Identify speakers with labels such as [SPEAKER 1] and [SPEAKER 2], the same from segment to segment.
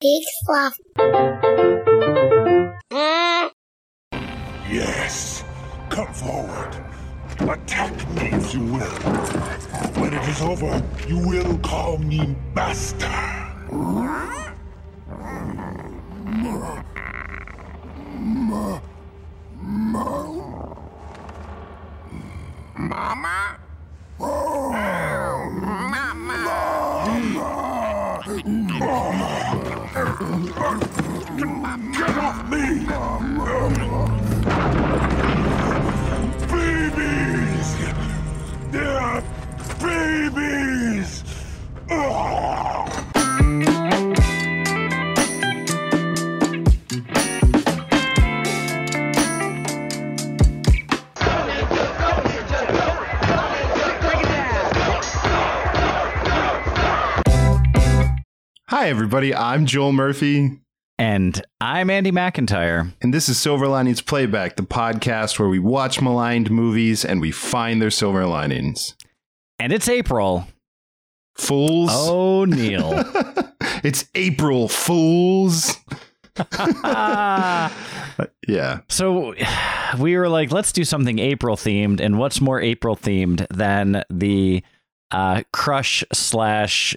[SPEAKER 1] Big fluff. Hmm?
[SPEAKER 2] Yes. Come forward. Attack me if you will. When it is over, you will call me master. Mama? Oh, Get off me! Babies! They're babies!
[SPEAKER 3] Hi, everybody. I'm Joel Murphy,
[SPEAKER 4] And I'm Andy McIntyre.
[SPEAKER 3] and this is Silver Linings Playback, the podcast where we watch maligned movies and we find their silver linings.
[SPEAKER 4] And it's April.
[SPEAKER 3] Fools.
[SPEAKER 4] Oh, Neil.
[SPEAKER 3] it's April Fools. Yeah.
[SPEAKER 4] so we were like, let's do something April themed. And what's more April themed than the uh, crush slash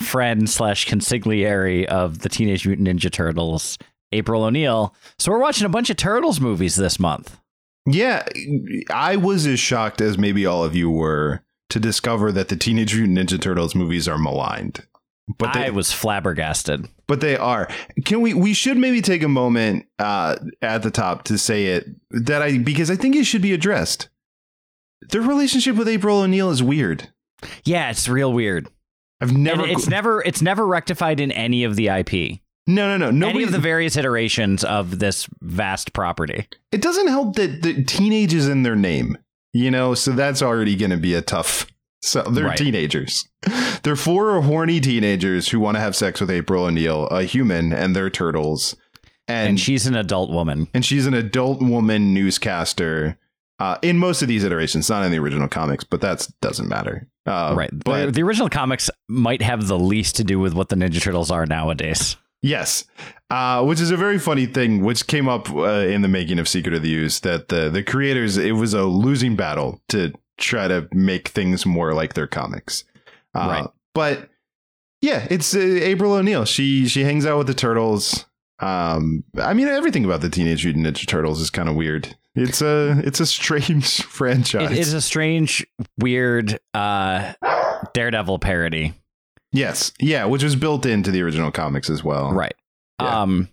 [SPEAKER 4] friend slash consigliere of the Teenage Mutant Ninja Turtles, April O'Neil. So we're watching a bunch of Turtles movies this month.
[SPEAKER 3] Yeah. I was as shocked as maybe all of you were to discover that the Teenage Mutant Ninja Turtles movies are maligned. But they,
[SPEAKER 4] I was flabbergasted.
[SPEAKER 3] but they are. Can we? We should maybe take a moment uh, at the top to say it that I because I think it should be addressed. Their relationship with April O'Neil is weird.
[SPEAKER 4] Yeah, it's real weird.
[SPEAKER 3] I've never.
[SPEAKER 4] and it's never it's never rectified in any of the IP.
[SPEAKER 3] no, no, no. Nobody.
[SPEAKER 4] any of the various iterations of this vast property.
[SPEAKER 3] it doesn't help that the teenage is in their name. You know, so that's already going to be a tough. So they're
[SPEAKER 4] Right.
[SPEAKER 3] teenagers. They're four horny teenagers who want to have sex with April O'Neil, a human, and they're turtles.
[SPEAKER 4] And,
[SPEAKER 3] And,
[SPEAKER 4] she's an adult woman.
[SPEAKER 3] and she's an adult woman newscaster uh, in most of these iterations, not in the original comics, but that doesn't matter. Uh,
[SPEAKER 4] right.
[SPEAKER 3] But
[SPEAKER 4] But the original comics might have the least to do with what the Ninja Turtles are nowadays.
[SPEAKER 3] yes, uh, which is a very funny thing, which came up uh, in the making of Secret of the Ooze that the, the creators, it was a losing battle to try to make things more like their comics. Uh,
[SPEAKER 4] Right.
[SPEAKER 3] But yeah, it's uh, April O'Neil. She she hangs out with the turtles. Um, I mean, everything about the Teenage Mutant Ninja Turtles is kind of weird. It's a it's a strange franchise.
[SPEAKER 4] It is a strange, weird uh, Daredevil parody.
[SPEAKER 3] Yes. Yeah, which was built into the original comics as well.
[SPEAKER 4] Right.
[SPEAKER 3] Yeah.
[SPEAKER 4] Um,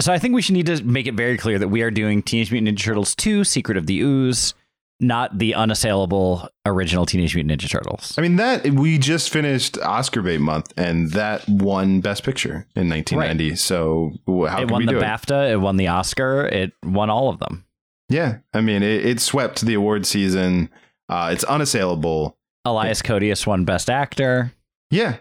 [SPEAKER 4] so I think we should need to make it very clear that we are doing Teenage Mutant Ninja Turtles 2 Secret of the Ooze, not the unassailable original Teenage Mutant Ninja Turtles.
[SPEAKER 3] I mean that we just finished Oscar bait month and that won Best Picture in 1990. So how
[SPEAKER 4] it
[SPEAKER 3] can
[SPEAKER 4] won
[SPEAKER 3] we
[SPEAKER 4] the
[SPEAKER 3] do it?
[SPEAKER 4] BAFTA, it won the Oscar, it won all of them.
[SPEAKER 3] Yeah, I mean it, it swept the award season. Uh, it's unassailable.
[SPEAKER 4] Elias Koteas won Best Actor,
[SPEAKER 3] Yeah,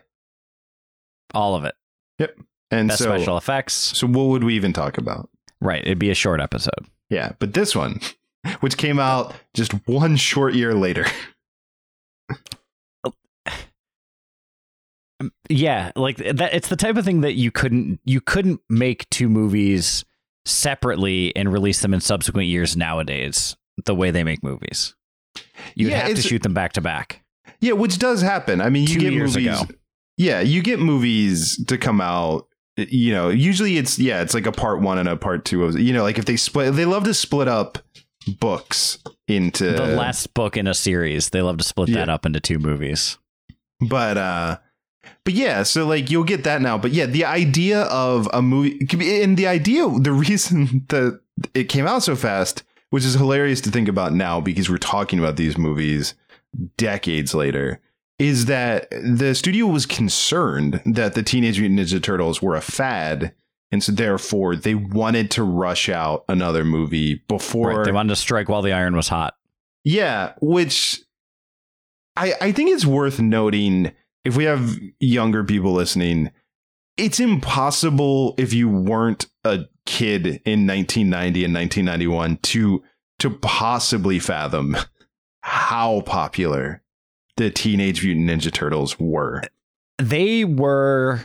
[SPEAKER 4] all of it. Yep.
[SPEAKER 3] And
[SPEAKER 4] Best
[SPEAKER 3] so
[SPEAKER 4] special effects.
[SPEAKER 3] so what would we even talk about?
[SPEAKER 4] Right. It'd be a short episode.
[SPEAKER 3] Yeah, but this one, which came out just one short year later.
[SPEAKER 4] Yeah, like that it's the type of thing that you couldn't you couldn't make two movies separately and release them in subsequent years nowadays the way they make movies. You'd
[SPEAKER 3] Yeah,
[SPEAKER 4] have to shoot them back to back.
[SPEAKER 3] Yeah, which does happen. I mean, you
[SPEAKER 4] Two
[SPEAKER 3] get
[SPEAKER 4] years
[SPEAKER 3] movies.
[SPEAKER 4] ago.
[SPEAKER 3] Yeah, you get movies to come out. You know, usually it's yeah, it's like a part one and a part two of. You know, like if they split, they love to split up books into
[SPEAKER 4] the last book in a series, they love to split that up into two movies.
[SPEAKER 3] But uh but yeah, so like you'll get that now. But yeah, the idea of a movie and the idea the reason that it came out so fast, which is hilarious to think about now because we're talking about these movies decades later, is that the studio was concerned that the Teenage Mutant Ninja Turtles were a fad. And so therefore they wanted to rush out another movie before
[SPEAKER 4] Right, they wanted to strike while the iron was hot.
[SPEAKER 3] yeah, which I I think it's worth noting if we have younger people listening, it's impossible if you weren't a kid in 1990 and 1991 to to possibly fathom how popular the Teenage Mutant Ninja Turtles were.
[SPEAKER 4] They were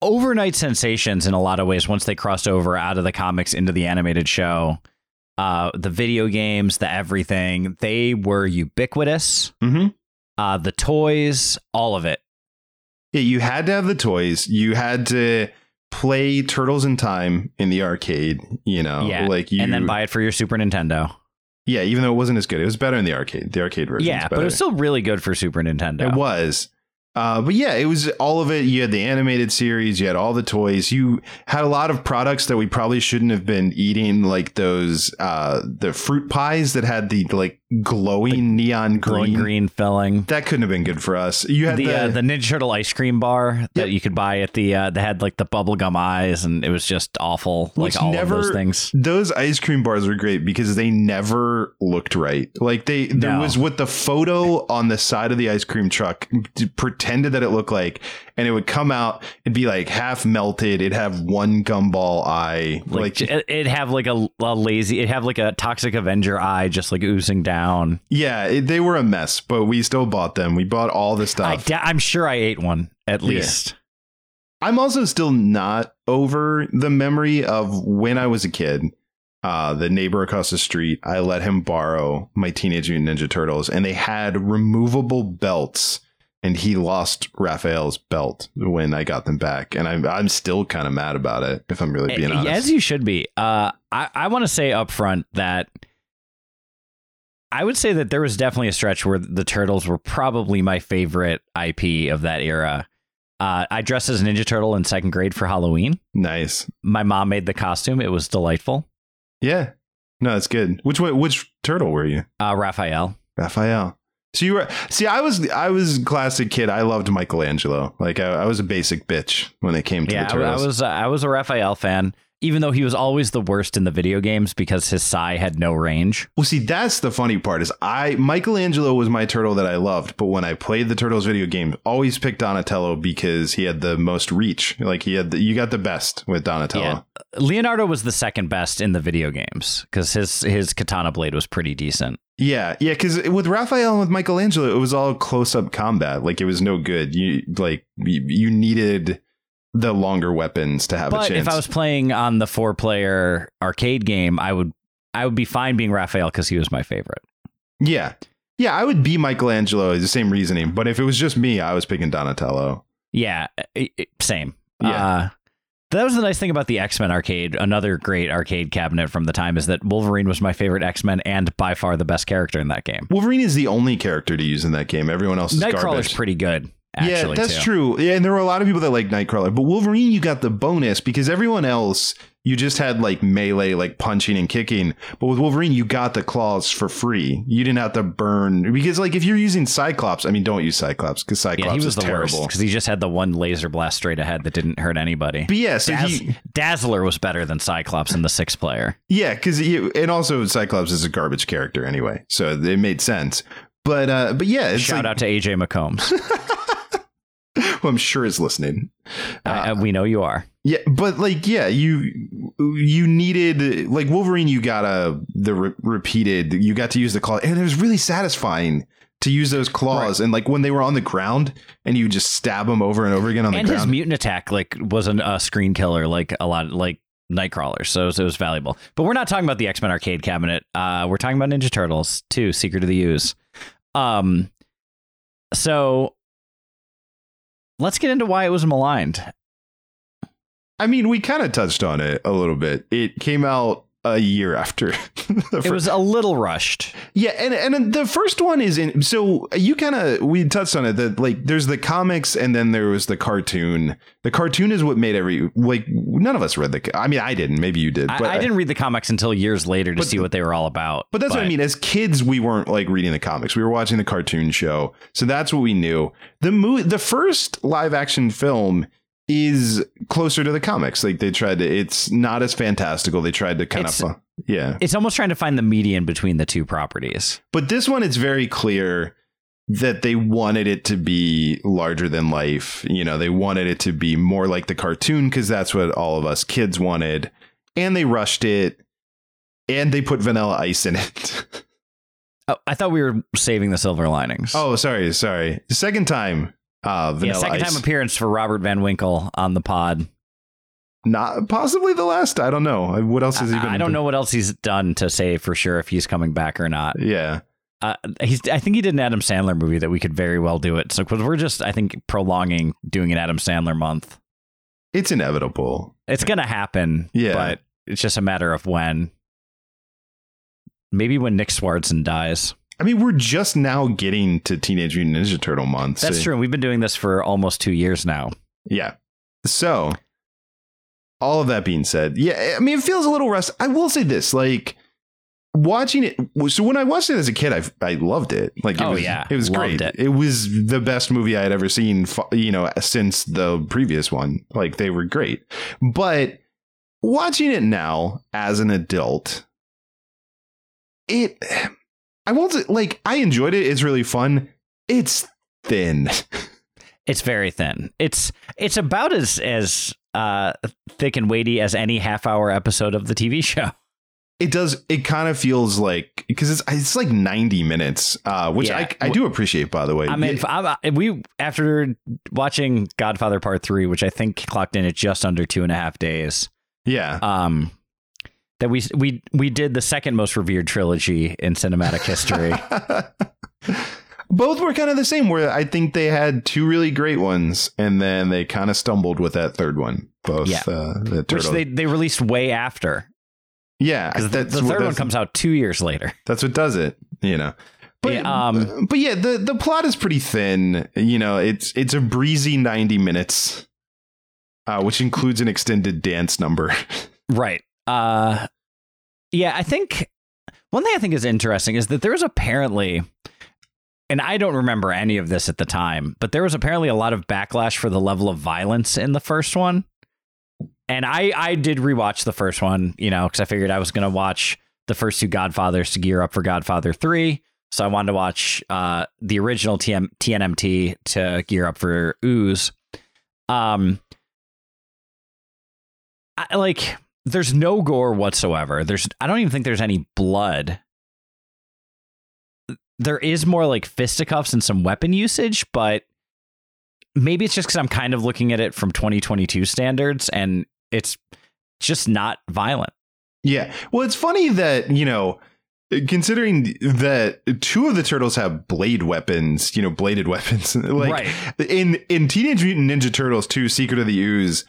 [SPEAKER 4] overnight sensations in a lot of ways once they crossed over out of the comics into the animated show. Uh, the video games, the everything, they were ubiquitous.
[SPEAKER 3] Mm-hmm.
[SPEAKER 4] Uh, the toys, all of it.
[SPEAKER 3] Yeah, you had to have the toys. You had to play Turtles in Time in the arcade. You know,
[SPEAKER 4] yeah,
[SPEAKER 3] like you,
[SPEAKER 4] and then buy it for your Super Nintendo.
[SPEAKER 3] Yeah, even though it wasn't as good, it was better in the arcade. The arcade version.
[SPEAKER 4] Yeah, but it was still really good for Super Nintendo.
[SPEAKER 3] It was. Uh, but yeah, it was all of it. You had the animated series, you had all the toys. You had a lot of products that we probably shouldn't have been eating, like those uh, the fruit pies that had the like glowing neon green.
[SPEAKER 4] green filling.
[SPEAKER 3] That couldn't have been good for us. You had
[SPEAKER 4] the
[SPEAKER 3] the,
[SPEAKER 4] uh, the Ninja Turtle ice cream bar that you could buy at the uh, that had like the bubblegum eyes, and it was just awful.
[SPEAKER 3] Which
[SPEAKER 4] like all
[SPEAKER 3] never-
[SPEAKER 4] of those things.
[SPEAKER 3] those ice cream bars were great because they never looked right. Like they there
[SPEAKER 4] No.
[SPEAKER 3] was what the photo on the side of the ice cream truck pretended that it looked like, and it would come out. It'd be like half melted. It'd have one gumball eye.
[SPEAKER 4] Like,
[SPEAKER 3] Like,
[SPEAKER 4] it, it'd have like a, a lazy, it'd have like a toxic Avenger eye, just like oozing down.
[SPEAKER 3] yeah, it, they were a mess, but we still bought them. We bought all the
[SPEAKER 4] I
[SPEAKER 3] stuff.
[SPEAKER 4] da- I'm sure I ate one at
[SPEAKER 3] Yeah.
[SPEAKER 4] least.
[SPEAKER 3] I'm also still not over the memory of when I was a kid. Uh, the neighbor across the street, I let him borrow my Teenage Mutant Ninja Turtles, and they had removable belts. And he lost Raphael's belt when I got them back, and I'm I'm still kind of mad about it. If I'm really being honest,
[SPEAKER 4] As you should be. Uh, I, I want to say up front that I would say that there was definitely a stretch where the Turtles were probably my favorite IP of that era. Uh, I dressed as a Ninja Turtle in second grade for Halloween.
[SPEAKER 3] nice.
[SPEAKER 4] My mom made the costume. It was delightful.
[SPEAKER 3] Yeah, no, that's good. Which which turtle were you?
[SPEAKER 4] Uh, Raphael.
[SPEAKER 3] Raphael. So you were see, I was I was classic kid. I loved Michelangelo. Like I, I was a basic bitch when it came to
[SPEAKER 4] Yeah,
[SPEAKER 3] the
[SPEAKER 4] I, I was I was a Raphael fan, even though he was always the worst in the video games because his Sai had no range.
[SPEAKER 3] Well, see, that's the funny part is I Michelangelo was my turtle that I loved, but when I played the Turtles video game, always picked Donatello because he had the most reach. Like he had the, you got the best with Donatello.
[SPEAKER 4] Yeah. Leonardo was the second best in the video games because his his katana blade was pretty decent.
[SPEAKER 3] Yeah, yeah, because with Raphael and with Michelangelo, it was all close up combat. Like it was no good. You like you, you needed the longer weapons to have a
[SPEAKER 4] But
[SPEAKER 3] chance.
[SPEAKER 4] if I was playing on the four player arcade game, I would I would be fine being Raphael because he was my favorite.
[SPEAKER 3] yeah, yeah, I would be Michelangelo. The same reasoning, but if it was just me, I was picking Donatello.
[SPEAKER 4] Yeah, i- i- same.
[SPEAKER 3] Yeah.
[SPEAKER 4] Uh, that was the nice thing about the X Men arcade. Another great arcade cabinet from the time is that Wolverine was my favorite X Men and by far the best character in that game.
[SPEAKER 3] Wolverine is the only character to use in that game. Everyone else is
[SPEAKER 4] Nightcrawler's
[SPEAKER 3] garbage.
[SPEAKER 4] pretty good. Actually,
[SPEAKER 3] yeah, that's
[SPEAKER 4] too.
[SPEAKER 3] true. Yeah, and there were a lot of people that like Nightcrawler, but Wolverine, you got the bonus because everyone else you just had like melee, like punching and kicking. But with Wolverine, you got the claws for free. You didn't have to burn because, like, if you're using Cyclops, I mean, don't use Cyclops because Cyclops
[SPEAKER 4] Yeah, he was
[SPEAKER 3] is
[SPEAKER 4] the
[SPEAKER 3] terrible.
[SPEAKER 4] because he just had the one laser blast straight ahead that didn't hurt anybody.
[SPEAKER 3] But yeah, so
[SPEAKER 4] Daz-
[SPEAKER 3] he,
[SPEAKER 4] Dazzler was better than Cyclops in the six player.
[SPEAKER 3] yeah, because and also Cyclops is a garbage character anyway, so it made sense. But uh, but yeah, it's
[SPEAKER 4] Shout
[SPEAKER 3] like,
[SPEAKER 4] out to AJ McCombs.
[SPEAKER 3] who I'm sure is listening.
[SPEAKER 4] I- I- we know you are.
[SPEAKER 3] Yeah, but like, yeah, you you needed like Wolverine. You got a the re- repeated. You got to use the claw, and it was really satisfying to use those claws. And like when they were on the ground, and you just stab them over and over again on the
[SPEAKER 4] And his mutant attack like was a screen killer, like a lot, like Nightcrawler. So it was, it was valuable. But we're not talking about the X Men arcade cabinet. Uh, we're talking about Ninja Turtles 2, Secret of the Ooze. Um, so let's get into why it was maligned.
[SPEAKER 3] I mean, we kind of touched on it a little bit. It came out a year after. the
[SPEAKER 4] It was a little rushed.
[SPEAKER 3] Yeah, and and the first one is in. So you kind of we touched on it that like there's the comics and then there was the cartoon. The cartoon is what made every like none of us read the. I mean, I didn't. Maybe you did. But
[SPEAKER 4] I, I didn't read the comics until years later to see
[SPEAKER 3] the-
[SPEAKER 4] what they were all about.
[SPEAKER 3] But that's what I mean. As kids, we weren't like reading the comics. We were watching the cartoon show, so that's what we knew. The movie, the first live action film, is closer to the comics. Like they tried to. It's not as fantastical. They tried to kind
[SPEAKER 4] It's-
[SPEAKER 3] of. Uh, yeah,
[SPEAKER 4] It's almost trying to find the median between the two properties.
[SPEAKER 3] but this one, it's very clear that they wanted it to be larger than life. You know, they wanted it to be more like the cartoon because that's what all of us kids wanted, and they rushed it, and they put Vanilla Ice in it.
[SPEAKER 4] Oh, I thought we were saving the silver linings.
[SPEAKER 3] Oh, sorry, sorry. The second time Uh,
[SPEAKER 4] Yeah, second
[SPEAKER 3] Ice.
[SPEAKER 4] time appearance for Robert Van Winkle on the pod.
[SPEAKER 3] Not possibly the last. I don't know. What else has he been?
[SPEAKER 4] I, I don't know what else he's done to say for sure if he's coming back or not.
[SPEAKER 3] Yeah.
[SPEAKER 4] Uh, he's. I think he did an Adam Sandler movie that we could very well do it. So because we're just, I think, prolonging doing an Adam Sandler month.
[SPEAKER 3] It's inevitable.
[SPEAKER 4] It's gonna happen.
[SPEAKER 3] Yeah.
[SPEAKER 4] but it's just a matter of when. Maybe when Nick Swardson dies.
[SPEAKER 3] I mean, we're just now getting to Teenage Mutant Ninja Turtle month.
[SPEAKER 4] That's
[SPEAKER 3] so-
[SPEAKER 4] true. We've been doing this for almost two years now.
[SPEAKER 3] Yeah. So, all of that being said, yeah, I mean, it feels a little rust. I will say this, like watching it. So when I watched it as a kid, I I loved it. Like, it
[SPEAKER 4] Oh,
[SPEAKER 3] was,
[SPEAKER 4] yeah.
[SPEAKER 3] it was
[SPEAKER 4] Loved
[SPEAKER 3] great.
[SPEAKER 4] it.
[SPEAKER 3] It was the best movie I had ever seen. You know, since the previous one. Like, they were great. But watching it now as an adult, it. I won't say, like I enjoyed it. It's really fun. It's thin.
[SPEAKER 4] It's very thin. It's it's about as as uh, thick and weighty as any half hour episode of the TV show.
[SPEAKER 3] It does. It kind of feels like because it's it's like ninety minutes, uh, which
[SPEAKER 4] Yeah.
[SPEAKER 3] I I do appreciate. By the way,
[SPEAKER 4] I mean,
[SPEAKER 3] Yeah,
[SPEAKER 4] we after watching Godfather Part Three, which I think clocked in at just under two and a half days.
[SPEAKER 3] yeah,
[SPEAKER 4] Um, that we we we did the second most revered trilogy in cinematic history.
[SPEAKER 3] both were kind of the same. Where I think they had two really great ones, and then they kind of stumbled with that third one. Both,
[SPEAKER 4] Yeah.
[SPEAKER 3] uh, the
[SPEAKER 4] which they, they released way after
[SPEAKER 3] yeah,
[SPEAKER 4] because the, the third one comes out two years later.
[SPEAKER 3] That's what does it, you know. But
[SPEAKER 4] Yeah, um,
[SPEAKER 3] but yeah, the the plot is pretty thin. You know, it's it's a breezy ninety minutes, uh, which includes an extended dance number.
[SPEAKER 4] Right. Uh yeah, I think one thing I think is interesting is that there's apparently and I don't remember any of this at the time, but there was apparently a lot of backlash for the level of violence in the first one. And I I did rewatch the first one, you know, cuz I figured I was going to watch the first two Godfathers to gear up for Godfather 3. So I wanted to watch uh the original TM, TNMT to gear up for Ooze. Um I, like there's no gore whatsoever. There's I don't even think there's any blood. There is more like fisticuffs and some weapon usage, but maybe it's just because I'm kind of looking at it from 2022 standards and it's just not violent.
[SPEAKER 3] Yeah. Well, it's funny that, you know, considering that two of the turtles have blade weapons, you know, bladed weapons. like
[SPEAKER 4] right.
[SPEAKER 3] in in Teenage Mutant Ninja Turtles 2 Secret of the Ooze,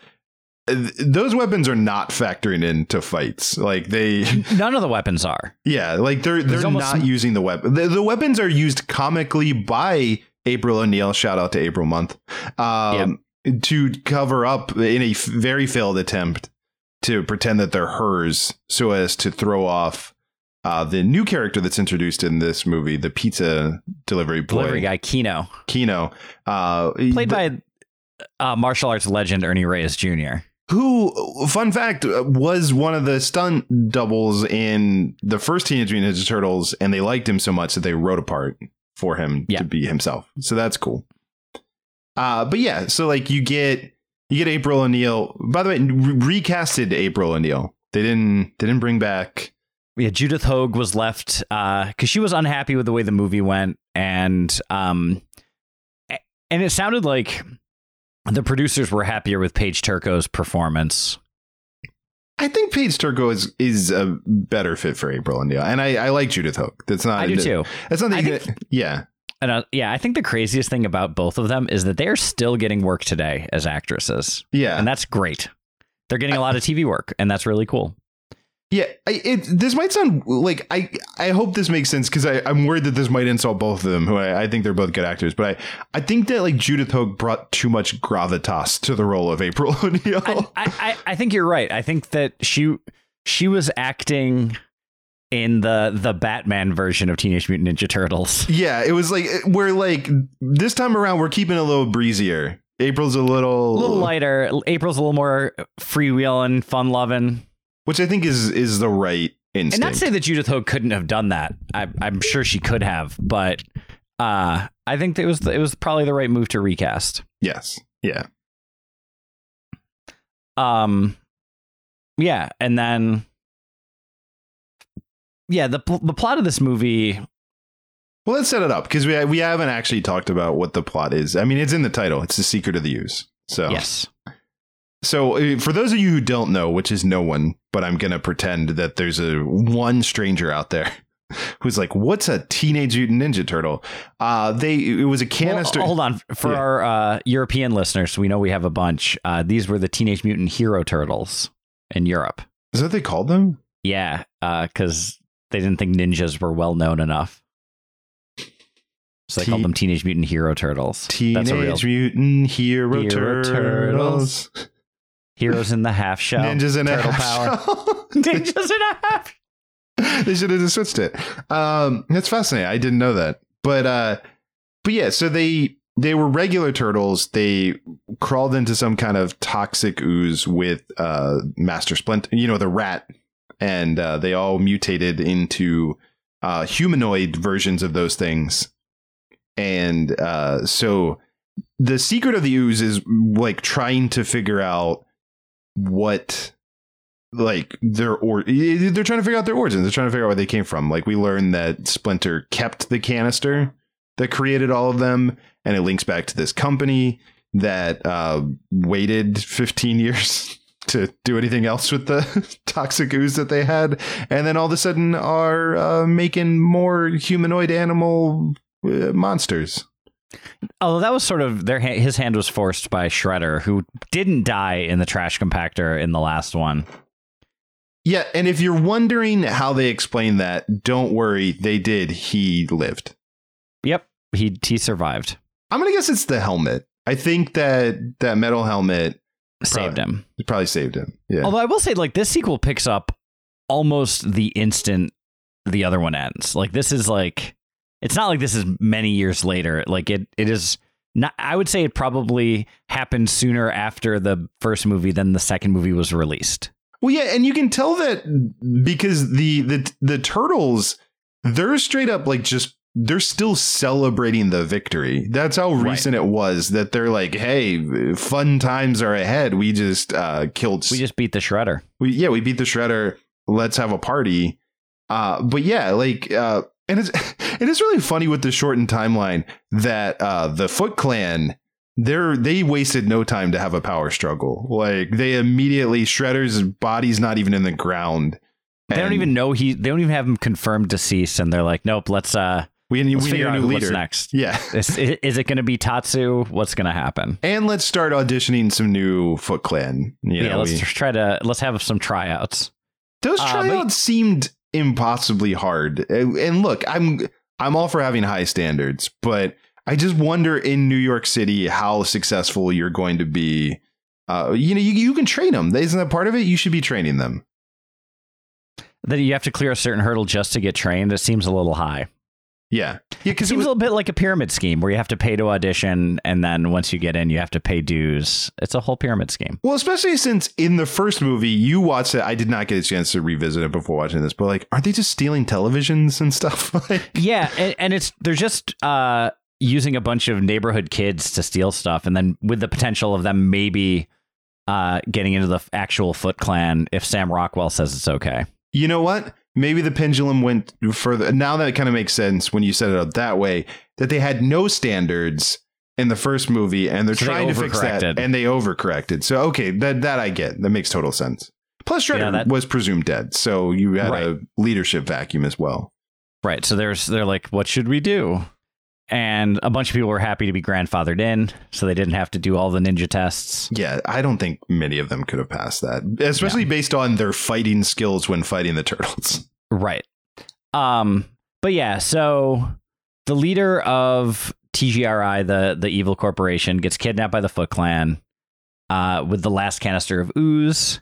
[SPEAKER 3] those weapons are not factoring into fights. Like they
[SPEAKER 4] None of the weapons are.
[SPEAKER 3] yeah, like they're they're not using the weapon. The, the weapons are used comically by April O'Neil. Shout out to April Month. Um to cover up in a f- very failed attempt to pretend that they're hers so as to throw off uh, the new character that's introduced in this movie, the pizza delivery boy,
[SPEAKER 4] Delivery guy Keno,
[SPEAKER 3] Keno, uh,
[SPEAKER 4] played by uh, martial arts legend Ernie Reyes Jr.
[SPEAKER 3] who, fun fact, uh, was one of the stunt doubles in the first Teenage Mutant Ninja Turtles, and they liked him so much that they wrote a part for him
[SPEAKER 4] Yeah.
[SPEAKER 3] to be himself. So that's cool. Uh, but yeah, so like you get you get April O'Neil. By the way, re- recasted April O'Neil. They didn't they didn't bring back.
[SPEAKER 4] yeah, Judith Hoag was left because she was unhappy with the way the movie went, and um, and it sounded like the producers were happier with Paige Turco's performance.
[SPEAKER 3] I think Paige Turco is is a better fit for April O'Neil, and I, I like Judith Hoag. That's not
[SPEAKER 4] I do too.
[SPEAKER 3] That's not
[SPEAKER 4] I
[SPEAKER 3] that,
[SPEAKER 4] think-
[SPEAKER 3] yeah.
[SPEAKER 4] And uh, yeah, I think the craziest thing about both of them is that they are still getting work today as actresses,
[SPEAKER 3] Yeah,
[SPEAKER 4] and that's great. They're getting a lot of TV work, and that's really cool.
[SPEAKER 3] Yeah, I, it this might sound like I I hope this makes sense because I'm worried that this might insult both of them, who I, I think they're both good actors. But I I think that like Judith Hoag brought too much gravitas to the role of April O'Neil.
[SPEAKER 4] I, I, I I think you're right. I think that she she was acting in the the Batman version of Teenage Mutant Ninja Turtles.
[SPEAKER 3] yeah, it was like we're like this time around we're keeping it a little breezier. April's a little
[SPEAKER 4] A little lighter. April's a little more freewheeling, fun loving.
[SPEAKER 3] Which I think is is the right instinct.
[SPEAKER 4] And not to say that Judith Hoag couldn't have done that. I, I'm sure she could have, but uh, I think it was it was probably the right move to recast.
[SPEAKER 3] yes, yeah,
[SPEAKER 4] Um, yeah, and then yeah, the pl- the plot of this movie
[SPEAKER 3] Well, let's set it up because we we haven't actually talked about what the plot is. I mean, it's in the title. It's the secret of the ooze. So
[SPEAKER 4] Yes.
[SPEAKER 3] So uh, for those of you who don't know, which is no one, but I'm gonna pretend that there's a one stranger out there who's like, "What's a teenage mutant ninja turtle?" Uh, they it was a canister.
[SPEAKER 4] Well, hold on. For
[SPEAKER 3] Yeah.
[SPEAKER 4] our uh, European listeners, we know we have a bunch. Uh, these were the Teenage Mutant Hero Turtles in Europe.
[SPEAKER 3] Is that what they called them?
[SPEAKER 4] Yeah, because they didn't think ninjas were well known enough. So they
[SPEAKER 3] Te-
[SPEAKER 4] called them Teenage Mutant Hero Turtles. That's a real
[SPEAKER 3] Teenage mutant hero,
[SPEAKER 4] Hero
[SPEAKER 3] turtles.
[SPEAKER 4] Turtles. heroes in the half shell.
[SPEAKER 3] Ninjas in a half
[SPEAKER 4] power.
[SPEAKER 3] shell.
[SPEAKER 4] Ninjas in a half.
[SPEAKER 3] they should have just switched it. Um, that's fascinating. I didn't know that, but uh, but yeah. So they they were regular turtles. They crawled into some kind of toxic ooze with uh, Master Splint. You know the rat, and uh, they all mutated into uh, humanoid versions of those things. And uh, so the secret of the ooze is like trying to figure out what like their or they're trying to figure out their origins. They're trying to figure out where they came from. Like we learned that Splinter kept the canister that created all of them, and it links back to this company that uh, waited 15 years to do anything else with the toxic ooze that they had, and then all of a sudden are uh, making more humanoid animal uh, monsters.
[SPEAKER 4] Although that was sort of their his hand was forced by Shredder, who didn't die in the trash compactor in the last one.
[SPEAKER 3] Yeah, and if you're wondering how they explain that, don't worry, they did. He lived.
[SPEAKER 4] Yep, he he survived,
[SPEAKER 3] I'm gonna guess it's the helmet. I think that that metal helmet
[SPEAKER 4] saved
[SPEAKER 3] Probably.
[SPEAKER 4] him.
[SPEAKER 3] It probably saved him. Yeah.
[SPEAKER 4] Although I will say, like this sequel picks up almost the instant the other one ends. Like this is like it's not like this is many years later. Like it it is not. I would say it probably happened sooner after the first movie than the second movie was released.
[SPEAKER 3] Well, yeah, and you can tell that because the the the turtles, they're straight up like just they're still celebrating the victory. That's how
[SPEAKER 4] Right.
[SPEAKER 3] recent it was that they're like, "Hey, fun times are ahead. We just uh killed
[SPEAKER 4] We just beat the Shredder.
[SPEAKER 3] we yeah, we beat the shredder. Let's have a party. Uh, but yeah, like uh, and it's it is really funny with the shortened timeline that uh, the Foot Clan they're they wasted no time to have a power struggle. Like they immediately Shredder's body's not even in the ground.
[SPEAKER 4] They don't even know he. They don't even have him confirmed deceased, and they're like, "Nope, let's uh,
[SPEAKER 3] we, we
[SPEAKER 4] let's
[SPEAKER 3] need a new
[SPEAKER 4] what's
[SPEAKER 3] leader.
[SPEAKER 4] next.
[SPEAKER 3] Yeah.
[SPEAKER 4] Is, is it going to be Tatsu? What's going to happen?
[SPEAKER 3] And let's start auditioning some new Foot Clan. You
[SPEAKER 4] yeah,
[SPEAKER 3] know,
[SPEAKER 4] let's
[SPEAKER 3] we-
[SPEAKER 4] just try to let's have some tryouts.
[SPEAKER 3] Those
[SPEAKER 4] Uh, but-
[SPEAKER 3] tryouts seemed impossibly hard. And look, I'm I'm all for having high standards, but I just wonder in New York City how successful you're going to be. Uh, you know, you, you can train them. Isn't that part of it? You should be training them.
[SPEAKER 4] That you have to clear a certain hurdle just to get trained. It seems a little high.
[SPEAKER 3] Yeah, yeah.
[SPEAKER 4] It seems a little bit like a pyramid scheme where you have to pay to audition, and then once you get in, you have to pay dues. It's a whole pyramid scheme.
[SPEAKER 3] well, especially since in the first movie you watched it. I did not get a chance to revisit it before watching this, but like, aren't they just stealing televisions and stuff? like,
[SPEAKER 4] Yeah, and, and it's they're just uh, using a bunch of neighborhood kids to steal stuff, and then with the potential of them maybe uh, getting into the actual Foot Clan if Sam Rockwell says it's okay.
[SPEAKER 3] You know what? Maybe the pendulum went further. Now that it kind of makes sense when you set it up that way, that they had no standards in the first movie and they're
[SPEAKER 4] So they
[SPEAKER 3] trying to fix that and they overcorrected. So, okay, that, that I get. That makes total sense. Plus, Shredder
[SPEAKER 4] Yeah, that-
[SPEAKER 3] was presumed dead. So you had
[SPEAKER 4] Right.
[SPEAKER 3] a leadership vacuum as well.
[SPEAKER 4] Right. So there's they're like, what should we do? And a bunch of people were happy to be grandfathered in, so they didn't have to do all the ninja tests.
[SPEAKER 3] Yeah, I don't think many of them could have passed that, especially based on their fighting skills when fighting the turtles.
[SPEAKER 4] Right. Um. But yeah. So the leader of TGRI, the the evil corporation, gets kidnapped by the Foot Clan. Uh, with the last canister of ooze,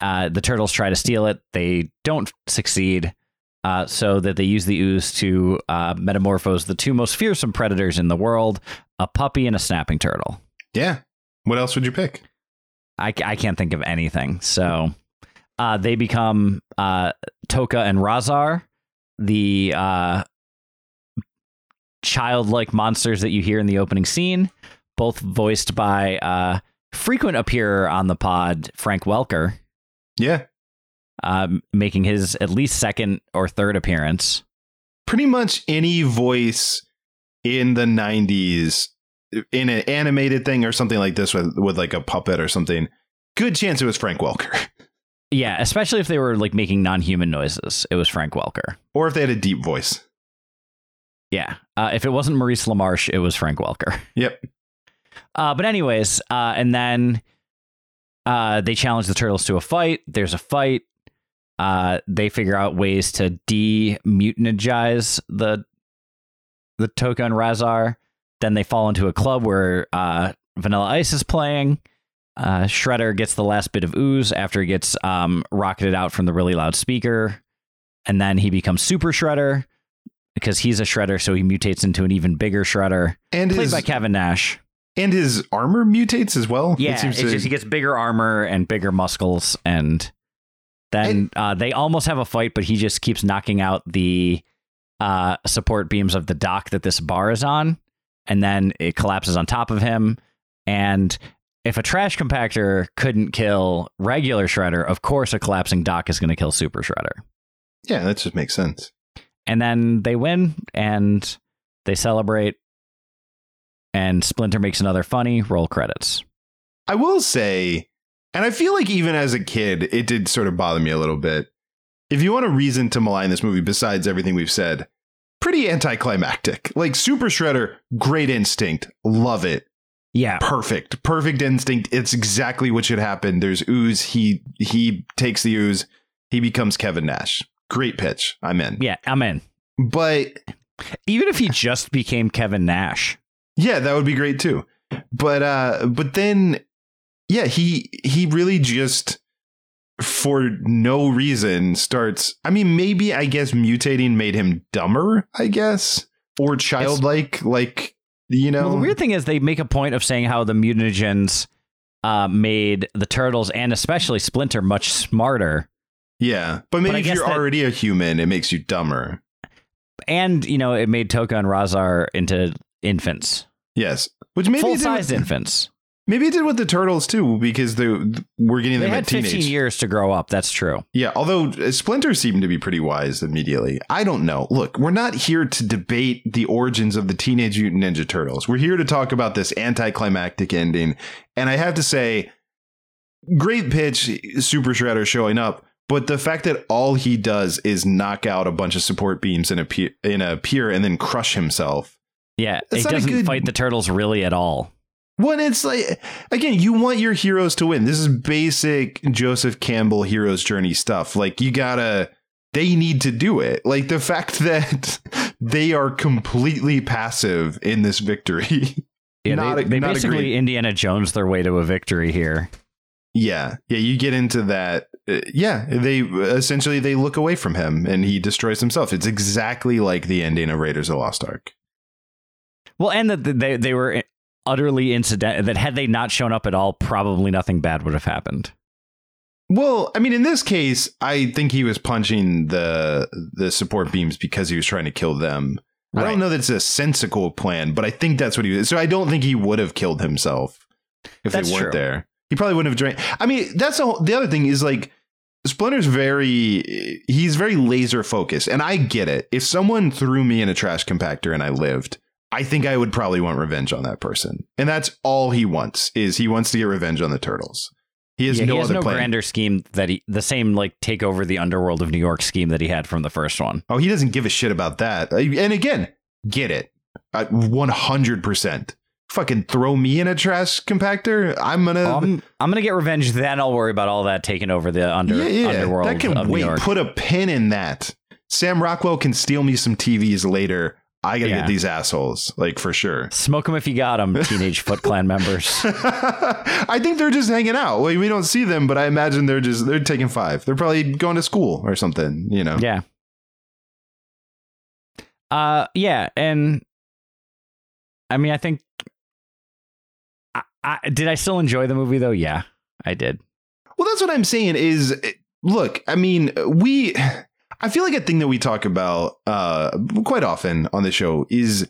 [SPEAKER 4] uh, the turtles try to steal it. They don't succeed. Uh, so that they use the ooze to uh, metamorphose the two most fearsome predators in the world: a puppy and a snapping turtle.
[SPEAKER 3] Yeah. What else would you pick?
[SPEAKER 4] I, I can't think of anything. So uh, they become uh, Tokka and Rahzar, the uh, childlike monsters that you hear in the opening scene, both voiced by uh, frequent appearer on the pod, Frank Welker,
[SPEAKER 3] Yeah.
[SPEAKER 4] Um, making his at least second or third appearance.
[SPEAKER 3] pretty much any voice in the 90s in an animated thing or something like this with, with like a puppet or something, good chance it was Frank Welker.
[SPEAKER 4] Yeah, especially if they were like making non-human noises. It was Frank Welker.
[SPEAKER 3] or if they had a deep voice.
[SPEAKER 4] Yeah. Uh, if it wasn't Maurice LaMarche, it was Frank Welker.
[SPEAKER 3] Yep.
[SPEAKER 4] Uh, but anyways, uh, and then uh, they challenge the turtles to a fight. There's a fight. Uh, they figure out ways to demutinize the the Tokka and Rahzar. Then they fall into a club where uh, Vanilla Ice is playing. Uh, Shredder gets the last bit of ooze after he gets um, rocketed out from the really loud speaker, and then he becomes Super Shredder because he's a Shredder, so he mutates into an even bigger Shredder,
[SPEAKER 3] And
[SPEAKER 4] played
[SPEAKER 3] his,
[SPEAKER 4] by Kevin Nash.
[SPEAKER 3] and his armor mutates as well.
[SPEAKER 4] Yeah,
[SPEAKER 3] It
[SPEAKER 4] it's
[SPEAKER 3] seems to-
[SPEAKER 4] just he gets bigger armor and bigger muscles, and then uh, they almost have a fight, but he just keeps knocking out the uh, support beams of the dock that this bar is on, and then it collapses on top of him. And if a trash compactor couldn't kill regular Shredder, of course a collapsing dock is going to kill Super Shredder.
[SPEAKER 3] yeah, that just makes sense.
[SPEAKER 4] And then they win, and they celebrate. And Splinter makes another funny roll credits.
[SPEAKER 3] I will say, and I feel like even as a kid, it did sort of bother me a little bit. If you want a reason to malign this movie besides everything we've said, pretty anticlimactic. Like Super Shredder, great instinct, love it,
[SPEAKER 4] Yeah,
[SPEAKER 3] perfect, perfect instinct. It's exactly what should happen. There's ooze. He he takes the ooze. He becomes Kevin Nash. Great pitch. I'm in.
[SPEAKER 4] yeah, I'm in.
[SPEAKER 3] But
[SPEAKER 4] Even if he just became Kevin Nash.
[SPEAKER 3] Yeah, that would be great too. But uh but then yeah, he he really just for no reason starts I mean maybe I guess mutating made him dumber, I guess, or childlike like you know.
[SPEAKER 4] Well, the weird thing is they make a point of saying how the mutagens uh, made the turtles and especially Splinter much smarter.
[SPEAKER 3] yeah, but maybe
[SPEAKER 4] I
[SPEAKER 3] if you're
[SPEAKER 4] that-
[SPEAKER 3] already a human, it makes you dumber.
[SPEAKER 4] And, you know, it made Tokka and Rahzar into infants.
[SPEAKER 3] Yes, which maybe full-sized
[SPEAKER 4] infants.
[SPEAKER 3] Maybe it did with the turtles too, because they we're getting
[SPEAKER 4] They
[SPEAKER 3] them
[SPEAKER 4] had
[SPEAKER 3] at teenage.
[SPEAKER 4] 15 years to grow up. That's true.
[SPEAKER 3] Yeah, although uh, Splinter seemed to be pretty wise immediately. I don't know. Look, we're not here to debate the origins of the Teenage Mutant Ninja Turtles. We're here to talk about this anticlimactic ending. And I have to say, great pitch, Super Shredder showing up. But the fact that all he does is knock out a bunch of support beams in a pier, in a pier and then crush himself.
[SPEAKER 4] Yeah, it doesn't
[SPEAKER 3] good-
[SPEAKER 4] fight the turtles really at all.
[SPEAKER 3] When it's like, again, you want your heroes to win. This is basic Joseph Campbell hero's journey stuff. Like, you gotta, they need to do it. Like, the fact that they are completely passive in this victory.
[SPEAKER 4] Yeah,
[SPEAKER 3] Not
[SPEAKER 4] they, they
[SPEAKER 3] not
[SPEAKER 4] basically
[SPEAKER 3] great-
[SPEAKER 4] Indiana Jones their way to a victory here.
[SPEAKER 3] yeah. Yeah. You get into that. Uh, yeah. They essentially, they look away from him and he destroys himself. It's exactly like the ending of Raiders of the Lost Ark.
[SPEAKER 4] Well, and that they they were utterly incidental. That had they not shown up at all, probably nothing bad would have happened.
[SPEAKER 3] Well, I mean, in this case, I think he was punching the the support beams because he was trying to kill them. I don't know that it's a sensical plan, but I think that's what he was. So I don't think he would have killed himself if
[SPEAKER 4] That's
[SPEAKER 3] they weren't
[SPEAKER 4] true.
[SPEAKER 3] there. He probably wouldn't have drained. I mean, that's the, whole, the other thing is like Splinter's very he's very laser focused, and I get it. If someone threw me in a trash compactor and I lived, I think I would probably want revenge on that person, and that's all he wants is he wants to get revenge on the turtles. He has
[SPEAKER 4] yeah,
[SPEAKER 3] no
[SPEAKER 4] he has no
[SPEAKER 3] plan.
[SPEAKER 4] grander scheme that he the same like take over the underworld of New York scheme that he had from the first one.
[SPEAKER 3] Oh, he doesn't give a shit about that. Uh, And again, get it. One hundred percent. Fucking throw me in a trash compactor. I'm gonna.
[SPEAKER 4] Oh, I'm gonna get revenge. Then I'll worry about all that taking over the under
[SPEAKER 3] yeah, yeah.
[SPEAKER 4] underworld
[SPEAKER 3] that can
[SPEAKER 4] of New
[SPEAKER 3] wait. Put a pin in that. Sam Rockwell can steal me some TVs later. I gotta
[SPEAKER 4] Yeah.
[SPEAKER 3] get these assholes, like for sure.
[SPEAKER 4] Smoke them if you got them, Teenage Foot Clan members.
[SPEAKER 3] I think they're just hanging out. Like, we don't see them, but I imagine they're just they're taking five. They're probably going to school or something. You know.
[SPEAKER 4] Yeah. Uh, yeah, and I mean, I think. I, I, did I still enjoy the movie though? Yeah, I did.
[SPEAKER 3] Well, that's what I'm saying is look, I mean, we I feel like a thing that we talk about uh quite often on the show is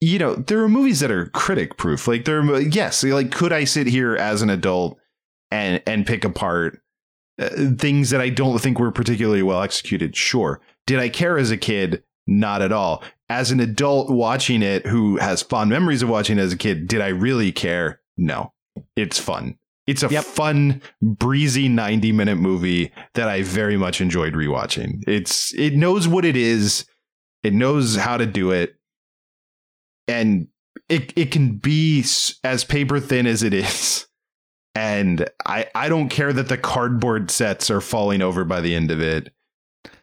[SPEAKER 3] you know, there are movies that are critic proof. Like there are yes, like could I sit here as an adult and and pick apart uh, things that I don't think were particularly well executed? Sure. Did I care as a kid? Not at all. As an adult watching it who has fond memories of watching it as a kid, did I really care? No. It's fun. It's a
[SPEAKER 4] Yep.
[SPEAKER 3] fun, breezy 90 minute movie that I very much enjoyed rewatching. It's it knows what it is. It knows how to do it. And it it can be as paper thin as it is. And I I don't care that the cardboard sets are falling over by the end of it.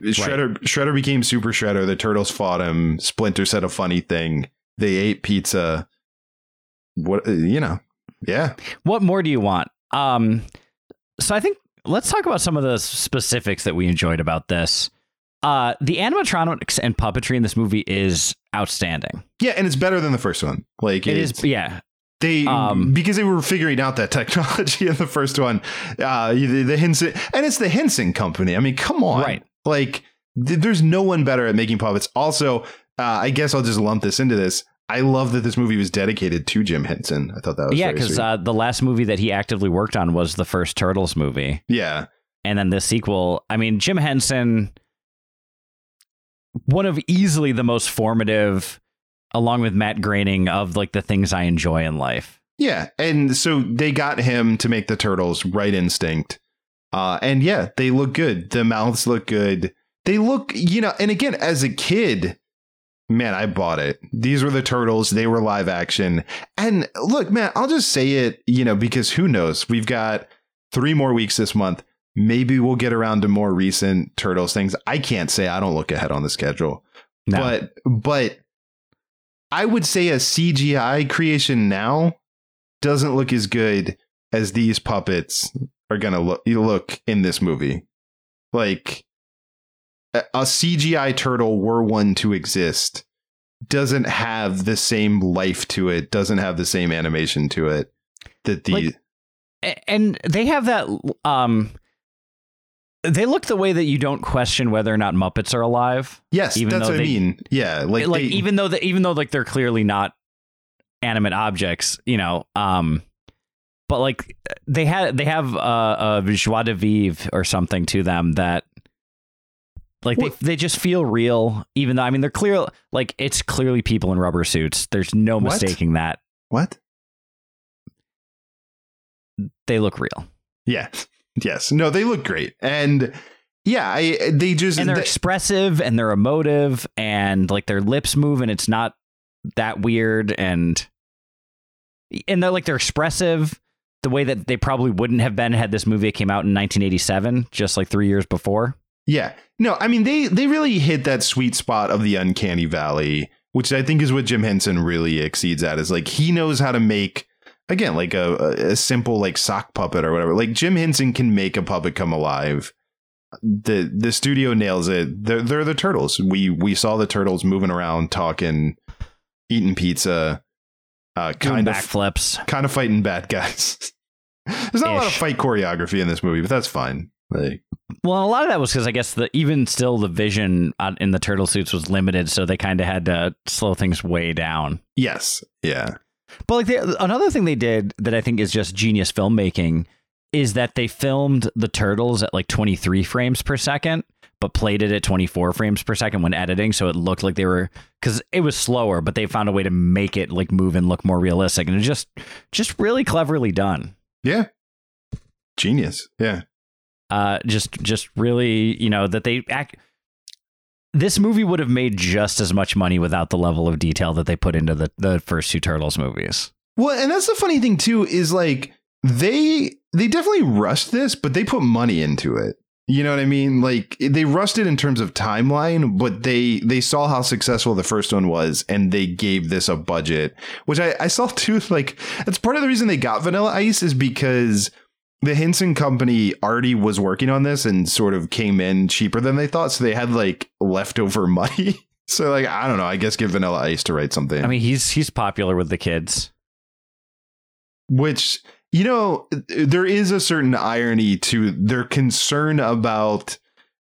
[SPEAKER 3] Shredder Shredder became Super Shredder. The turtles fought him. Splinter said a funny thing. They ate pizza. What you know? Yeah.
[SPEAKER 4] What more do you want? Um, so I think let's talk about some of the specifics that we enjoyed about this. Uh, the animatronics and puppetry in this movie is outstanding.
[SPEAKER 3] Yeah, and it's better than the first one. Like it's-
[SPEAKER 4] yeah.
[SPEAKER 3] They
[SPEAKER 4] Um,
[SPEAKER 3] because they were figuring out that technology in the first one. Uh, the, the Henson and it's the Henson Company. I mean, come on,
[SPEAKER 4] Right.
[SPEAKER 3] Like, th- there's no one better at making puppets. Also, uh, I guess I'll just lump this into this. I love that this movie was dedicated to Jim Henson. I thought that was
[SPEAKER 4] Yeah, because uh, the last movie that he actively worked on was the first Turtles movie.
[SPEAKER 3] yeah,
[SPEAKER 4] and then the sequel. I mean, Jim Henson, one of easily the most formative, along with Matt Groening, of like the things I enjoy in life.
[SPEAKER 3] yeah, and so they got him to make the turtles. Right instinct, uh, and yeah, they look good. The mouths look good. They look, you know, and again, as a kid, man, I bought it. These were the turtles. They were live action. And look, man, I'll just say it, you know, because who knows? We've got three more weeks this month. Maybe we'll get around to more recent turtles things. I can't say I don't look ahead on the schedule.
[SPEAKER 4] No.
[SPEAKER 3] But but I would say a CGI creation now doesn't look as good as these puppets are gonna look look in this movie. Like a a CGI turtle were one to exist doesn't have the same life to it, doesn't have the same animation to it that the
[SPEAKER 4] Like- and they have that. Um, they look the way that you don't question whether or not Muppets are alive.
[SPEAKER 3] yes,
[SPEAKER 4] even
[SPEAKER 3] that's
[SPEAKER 4] though
[SPEAKER 3] what I
[SPEAKER 4] they-
[SPEAKER 3] mean. Yeah, like,
[SPEAKER 4] Like,
[SPEAKER 3] they-
[SPEAKER 4] even though the, even though like they're clearly not animate objects, you know. Um, but like they had they have uh, a joie de vivre or something to them that like they they just feel real. Even though I mean they're clear like it's clearly people in rubber suits. There's no
[SPEAKER 3] What?
[SPEAKER 4] mistaking that
[SPEAKER 3] what?
[SPEAKER 4] they look real
[SPEAKER 3] Yeah. Yes. No, they look great. And yeah, I they just
[SPEAKER 4] and they're
[SPEAKER 3] they-
[SPEAKER 4] expressive and they're emotive and like their lips move and it's not that weird and and they're like they're expressive the way that they probably wouldn't have been had this movie came out in 1987 just like three years before
[SPEAKER 3] Yeah. No, I mean they they really hit that sweet spot of the uncanny valley, which I think is what Jim Henson really exceeds at. Is like he knows how to make again like a, a simple like sock puppet or whatever. Like Jim Henson can make a puppet come alive. The the studio nails it. They're they're the turtles. We we saw the turtles moving around, talking, eating pizza, uh,
[SPEAKER 4] doing
[SPEAKER 3] kind of
[SPEAKER 4] backflips
[SPEAKER 3] kind of fighting bad guys. There's not a lot of fight choreography in this movie, but that's fine. Like
[SPEAKER 4] well a lot of that was because i guess the even still the vision in the turtle suits was limited so they kind of had to slow things way down
[SPEAKER 3] yes, yeah.
[SPEAKER 4] But like they, another thing they did that I think is just genius filmmaking is that they filmed the turtles at like 23 frames per second, but played it at 24 frames per second when editing, so it looked like they were because it was slower, but they found a way to make it like move and look more realistic, and it's just just really cleverly done.
[SPEAKER 3] Yeah. Genius. Yeah.
[SPEAKER 4] Uh, just just really you know that they act. This movie would have made just as much money without the level of detail that they put into the, the first two Turtles movies.
[SPEAKER 3] Well, and that's the funny thing too is like they they definitely rushed this, but they put money into it. You know what I mean? Like they rushed it in terms of timeline, but they they saw how successful the first one was, and they gave this a budget, which I, I saw too. Like that's part of the reason they got Vanilla Ice is because the Henson Company already was working on this and sort of came in cheaper than they thought, so they had like leftover money. So like I don't know, I guess give Vanilla Ice to write something.
[SPEAKER 4] I mean, he's he's popular with the kids.
[SPEAKER 3] which you know there is a certain irony to their concern about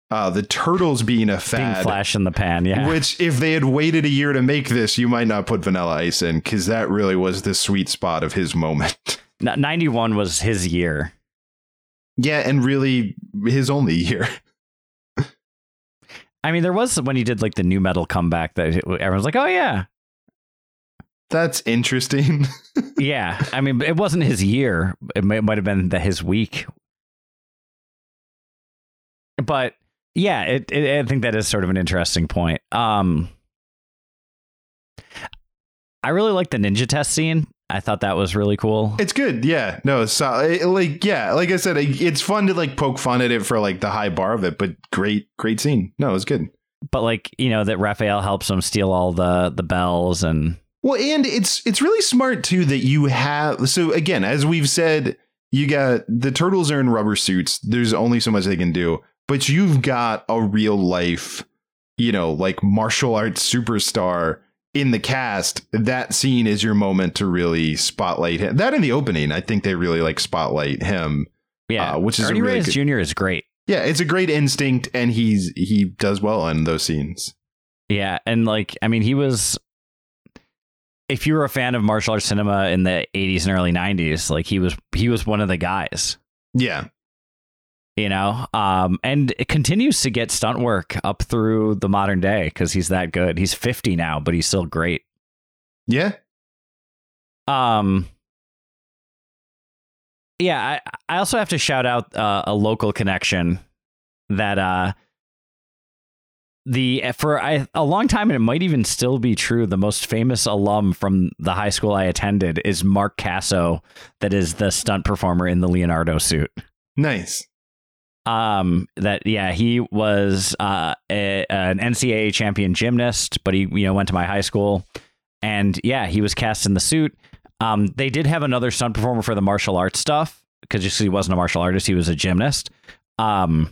[SPEAKER 3] uh, the turtles being a
[SPEAKER 4] Being
[SPEAKER 3] fad.
[SPEAKER 4] flash in the pan, yeah.
[SPEAKER 3] Which, if they had waited a year to make this, you might not put Vanilla Ice in because that really was the sweet spot of his moment.
[SPEAKER 4] 91 was his year.
[SPEAKER 3] Yeah, and really his only year.
[SPEAKER 4] I mean, there was when he did like the new metal comeback that everyone's like, "Oh yeah,
[SPEAKER 3] That's interesting.
[SPEAKER 4] yeah." I mean, it wasn't his year; it might, might have been the, his week. But yeah, it, it, I think that is sort of an interesting point. Um, I really like the ninja test scene. I thought that was really cool.
[SPEAKER 3] It's good. Yeah. No, it's solid. Like, yeah, like I said, it's fun to like poke fun at it for like the high bar of it, but great, great scene. No, it's good.
[SPEAKER 4] But like, you know, that Raphael helps him steal all the the bells and
[SPEAKER 3] well, and it's it's really smart too that you have so again, as we've said, you got the turtles are in rubber suits. There's only so much they can do, but you've got a real life, you know, like martial arts superstar in the cast, that scene is your moment to really spotlight him. That in the opening, I think they really like spotlight him.
[SPEAKER 4] Yeah,
[SPEAKER 3] uh, which is
[SPEAKER 4] Ernie
[SPEAKER 3] a really
[SPEAKER 4] Reyes
[SPEAKER 3] good,
[SPEAKER 4] Jr. is great.
[SPEAKER 3] Yeah, it's a great instinct, and he's he does well in those scenes.
[SPEAKER 4] Yeah, and like I mean, he was. If you were a fan of martial arts cinema in the '80s and early '90s, like he was, he was one of the guys.
[SPEAKER 3] Yeah,
[SPEAKER 4] you know? Um and it continues to get stunt work up through the modern day because he's that good. He's 50 now but he's still great.
[SPEAKER 3] Yeah.
[SPEAKER 4] Um yeah i i also have to shout out uh, a local connection that uh the for I, a long time and it might even still be true the most famous alum from the high school i attended is mark caso that is the stunt performer in the leonardo suit.
[SPEAKER 3] Nice
[SPEAKER 4] um that yeah he was uh a, an ncaa champion gymnast but he you know went to my high school. And yeah he was cast in the suit. Um they did have another stunt performer for the martial arts stuff because just he wasn't a martial artist he was a gymnast. Um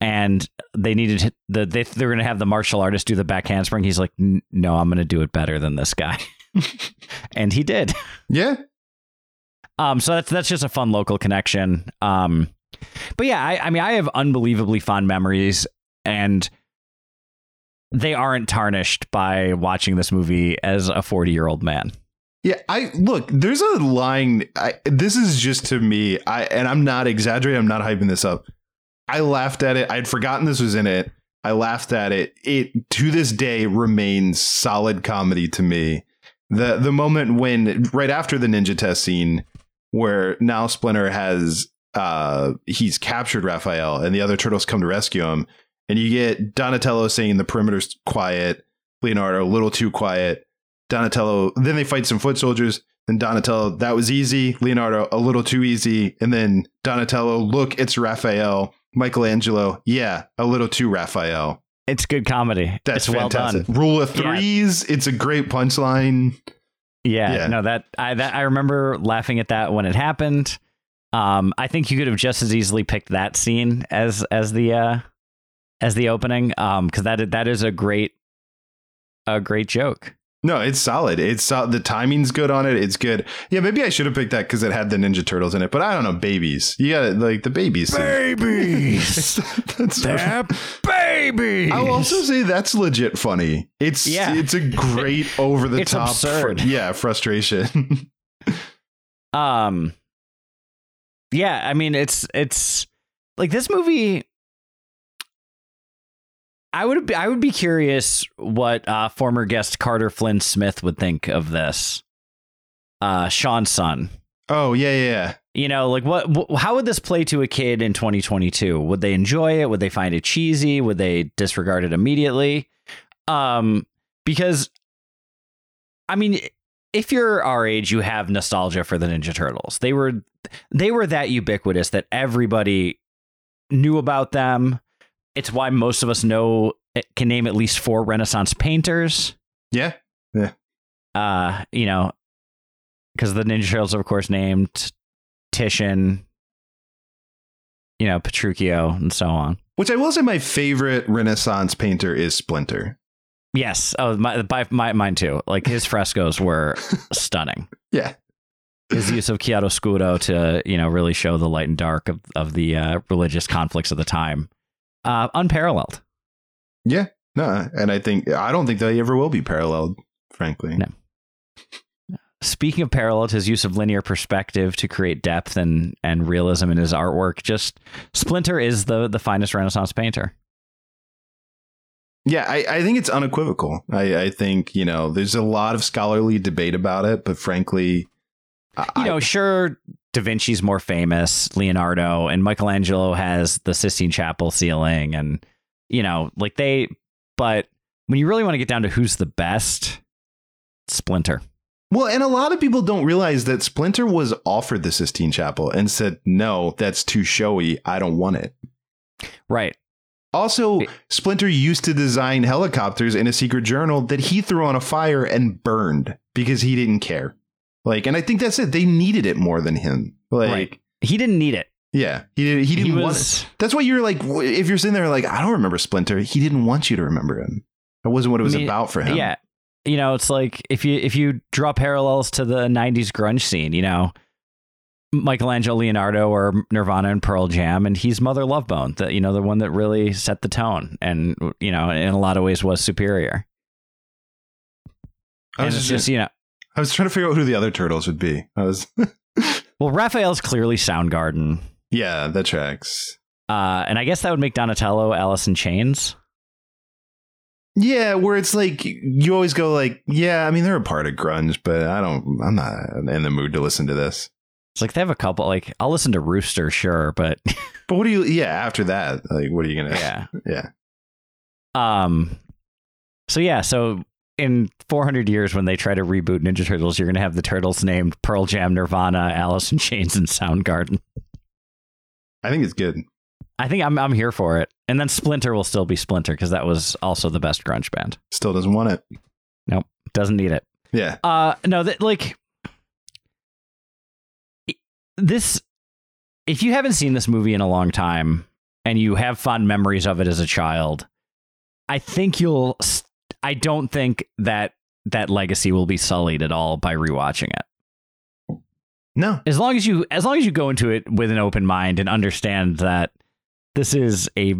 [SPEAKER 4] and they needed the they they're gonna have the martial artist do the back handspring. He's like no i'm gonna do it better than this guy. And he did.
[SPEAKER 3] Yeah.
[SPEAKER 4] Um so that's that's just a fun local connection. Um but yeah, I, I mean, I have unbelievably fond memories, and they aren't tarnished by watching this movie as a 40 year old man.
[SPEAKER 3] Yeah, I look. There's a line. I, this is just to me. I and I'm not exaggerating. I'm not hyping this up. I laughed at it. I'd forgotten this was in it. I laughed at it. It to this day remains solid comedy to me. The the moment when right after the ninja test scene, where now Splinter has uh, he's captured Raphael and the other turtles come to rescue him. And you get Donatello saying the perimeter's quiet, Leonardo a little too quiet. Donatello, then they fight some foot soldiers. Then Donatello, that was easy. Leonardo, a little too easy. And then Donatello, look, it's Raphael. Michelangelo, yeah, a little too Raphael.
[SPEAKER 4] It's good comedy.
[SPEAKER 3] That's
[SPEAKER 4] it's
[SPEAKER 3] fantastic.
[SPEAKER 4] well done.
[SPEAKER 3] Rule of threes. Yeah. It's a great punchline.
[SPEAKER 4] Yeah, yeah, no, that I that I remember laughing at that when it happened. Um, I think you could have just as easily picked that scene as as the uh, as the opening, um, because that that is a great a great joke.
[SPEAKER 3] No, it's solid. It's uh, the timing's good on it. It's good. Yeah, maybe I should have picked that because it had the Ninja Turtles in it. But I don't know, babies. You got like the babies.
[SPEAKER 4] Babies.
[SPEAKER 3] that's
[SPEAKER 4] They're babies.
[SPEAKER 3] I'll also say that's legit funny. It's
[SPEAKER 4] Yeah.
[SPEAKER 3] It's a great over the
[SPEAKER 4] It's
[SPEAKER 3] top.
[SPEAKER 4] absurd.
[SPEAKER 3] yeah, frustration.
[SPEAKER 4] Um Yeah, I mean it's it's like this movie I would be I would be curious what uh, former guest Carter Flynn Smith would think of this. Uh Sean's son.
[SPEAKER 3] oh yeah, yeah, yeah.
[SPEAKER 4] You know, like what wh- how would this play to a kid in 2022? Would they enjoy it? Would they find it cheesy? Would they disregard it immediately? Um because I mean, if you're our age, you have nostalgia for the Ninja Turtles. They were they were that ubiquitous that everybody knew about them. It's why most of us know eh, can name at least four Renaissance painters.
[SPEAKER 3] Yeah.
[SPEAKER 4] Uh, you know, because the Ninja Turtles, are, of course, named Titian, you know, Petruchio, and so on.
[SPEAKER 3] Which I will say my favorite Renaissance painter is Splinter.
[SPEAKER 4] Yes, oh, my, by my mine too. Like his frescoes were stunning.
[SPEAKER 3] Yeah.
[SPEAKER 4] his use of chiaroscuro to you know really show the light and dark of of the uh, religious conflicts of the time, uh, unparalleled.
[SPEAKER 3] Yeah. No, and I think I don't think they ever will be paralleled, frankly.
[SPEAKER 4] No. Speaking of paralleled, his use of linear perspective to create depth and and realism in his artwork, just Splinter is the the finest Renaissance painter.
[SPEAKER 3] Yeah, I, I think it's unequivocal. I, I think, you know, there's a lot of scholarly debate about it, but frankly, I,
[SPEAKER 4] You know, sure, Da Vinci's more famous, Leonardo, and Michelangelo has the Sistine Chapel ceiling, and you know, like they. But when you really want to get down to who's the best, Splinter.
[SPEAKER 3] Well, and a lot of people don't realize that Splinter was offered the Sistine Chapel and said, no, that's too showy. I don't want it.
[SPEAKER 4] Right.
[SPEAKER 3] Also, Splinter used to design helicopters in a secret journal that he threw on a fire and burned because he didn't care. Like, and I think that's it. They needed it more than him. Like,
[SPEAKER 4] Right. He didn't need it.
[SPEAKER 3] yeah, he didn't. he didn't want it. That's why you're like, if you're sitting there like, I don't remember Splinter. He didn't want you to remember him. That wasn't what it was
[SPEAKER 4] I mean,
[SPEAKER 3] about for him.
[SPEAKER 4] Yeah. You know, it's like if you if you draw parallels to the '90s grunge scene, you know, Michelangelo, Leonardo, or Nirvana and Pearl Jam, and he's Mother Love Bone, the you know the one that really set the tone, and you know, in a lot of ways was superior.
[SPEAKER 3] I was just,
[SPEAKER 4] just you know,
[SPEAKER 3] I was trying to figure out who the other turtles would be. I was,
[SPEAKER 4] well, Raphael's clearly Soundgarden,
[SPEAKER 3] yeah, that tracks.
[SPEAKER 4] uh, and I guess that would make Donatello Alice in Chains.
[SPEAKER 3] Yeah, where it's like you always go like, yeah, I mean they're a part of grunge, but I don't, I'm not in the mood to listen to this.
[SPEAKER 4] It's like they have a couple. Like I'll listen to Rooster, sure, but
[SPEAKER 3] But what do you? Yeah, after that, like, what are you gonna?
[SPEAKER 4] yeah.
[SPEAKER 3] yeah.
[SPEAKER 4] Um. So yeah. So in 400 years, when they try to reboot Ninja Turtles, you're gonna have the turtles named Pearl Jam, Nirvana, Alice in Chains, and Soundgarden.
[SPEAKER 3] I think it's good.
[SPEAKER 4] I think I'm I'm here for it. And then Splinter will still be Splinter because that was also the best grunge band.
[SPEAKER 3] Still doesn't want it.
[SPEAKER 4] Nope, doesn't need it.
[SPEAKER 3] Yeah,
[SPEAKER 4] Uh no, that like this if you haven't seen this movie in a long time and you have fond memories of it as a child, I think you'll I don't think that that legacy will be sullied at all by rewatching it.
[SPEAKER 3] no,
[SPEAKER 4] As long as you as long as you go into it with an open mind and understand that this is a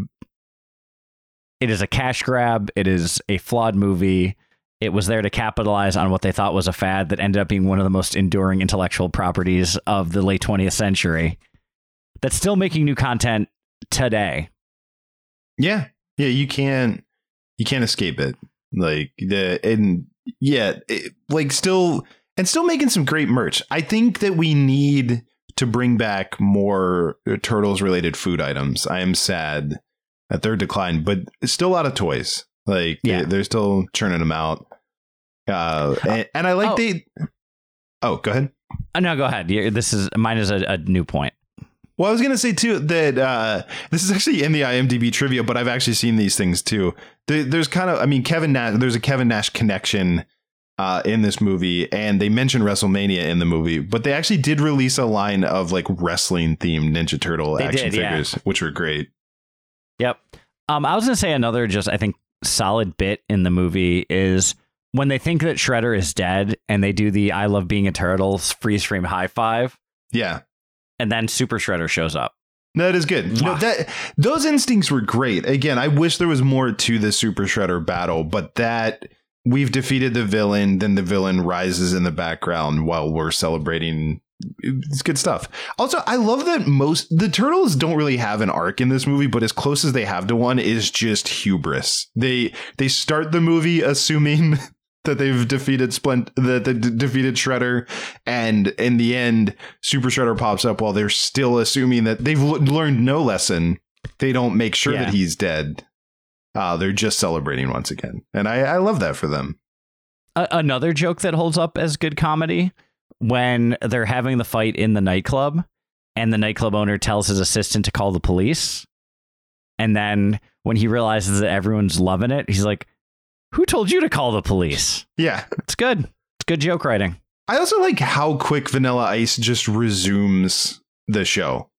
[SPEAKER 4] it is a cash grab, it is a flawed movie. It was there to capitalize on what they thought was a fad that ended up being one of the most enduring intellectual properties of the late 20th century. That's still making new content today.
[SPEAKER 3] yeah, yeah. You can't, you can't escape it. Like the and yeah, it, like still and still making some great merch. I think that we need to bring back more turtles related food items. I am sad at their decline, but still a lot of toys. Like
[SPEAKER 4] Yeah.
[SPEAKER 3] they, are still churning them out. Uh, and, and I like
[SPEAKER 4] Oh.
[SPEAKER 3] they. Oh, go ahead.
[SPEAKER 4] Uh, no, go ahead. This is mine is a, a new point.
[SPEAKER 3] Well, I was gonna say too that uh, this is actually in the IMDb trivia, but I've actually seen these things too. There, there's kind of, I mean, Kevin Nash. There's a Kevin Nash connection uh, in this movie, and they mention WrestleMania in the movie, but they actually did release a line of like wrestling themed Ninja Turtle
[SPEAKER 4] They
[SPEAKER 3] action
[SPEAKER 4] did, yeah.
[SPEAKER 3] figures, which were great.
[SPEAKER 4] Yep. Um, I was gonna say another just I think solid bit in the movie is when they think that Shredder is dead and they do the I love being a turtle freeze frame high five,
[SPEAKER 3] Yeah,
[SPEAKER 4] and then Super Shredder shows up.
[SPEAKER 3] that is good. No, that those instincts were great. Again, I wish there was more to the Super Shredder battle, but that we've defeated the villain, then the villain rises in the background while we're celebrating. It's good stuff. Also, I love that most the turtles don't really have an arc in this movie, but as close as they have to one is just hubris. They they start the movie assuming that they've defeated Splint that they d- defeated Shredder, and in the end, Super Shredder pops up while they're still assuming that they've l- learned no lesson. They don't make sure
[SPEAKER 4] Yeah.
[SPEAKER 3] that he's dead. Uh, they're just celebrating once again, and I, I love that for them.
[SPEAKER 4] Another joke that holds up as good comedy when they're having the fight in the nightclub, and the nightclub owner tells his assistant to call the police, and then when he realizes that everyone's loving it, he's like, "Who told you to call the police?"
[SPEAKER 3] Yeah,
[SPEAKER 4] It's good. It's good joke writing.
[SPEAKER 3] I also like how quick Vanilla Ice just resumes the show.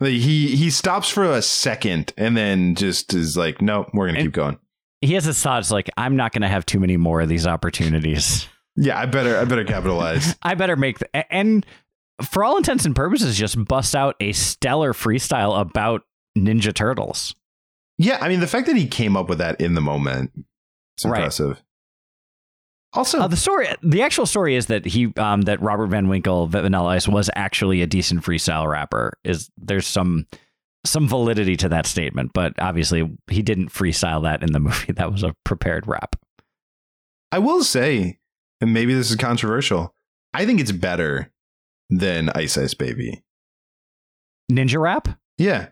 [SPEAKER 3] Like he he stops for a second and then just is like, nope, we're gonna
[SPEAKER 4] And-
[SPEAKER 3] keep going.
[SPEAKER 4] he has his thoughts like i'm not going to have too many more of these opportunities
[SPEAKER 3] Yeah, I better I better capitalize.
[SPEAKER 4] i better make and for all intents and purposes just bust out a stellar freestyle about ninja turtles
[SPEAKER 3] yeah, I mean the fact that he came up with that in the moment, it's
[SPEAKER 4] Right.
[SPEAKER 3] impressive. Also,
[SPEAKER 4] uh, the story the actual story is that he um that robert van winkle Vanilla ice was actually a decent freestyle rapper is there's some some validity to that statement, but obviously he didn't freestyle that in the movie. That was a prepared rap.
[SPEAKER 3] I will say, and maybe this is controversial, I think it's better than Ice Ice Baby.
[SPEAKER 4] Ninja rap?
[SPEAKER 3] Yeah.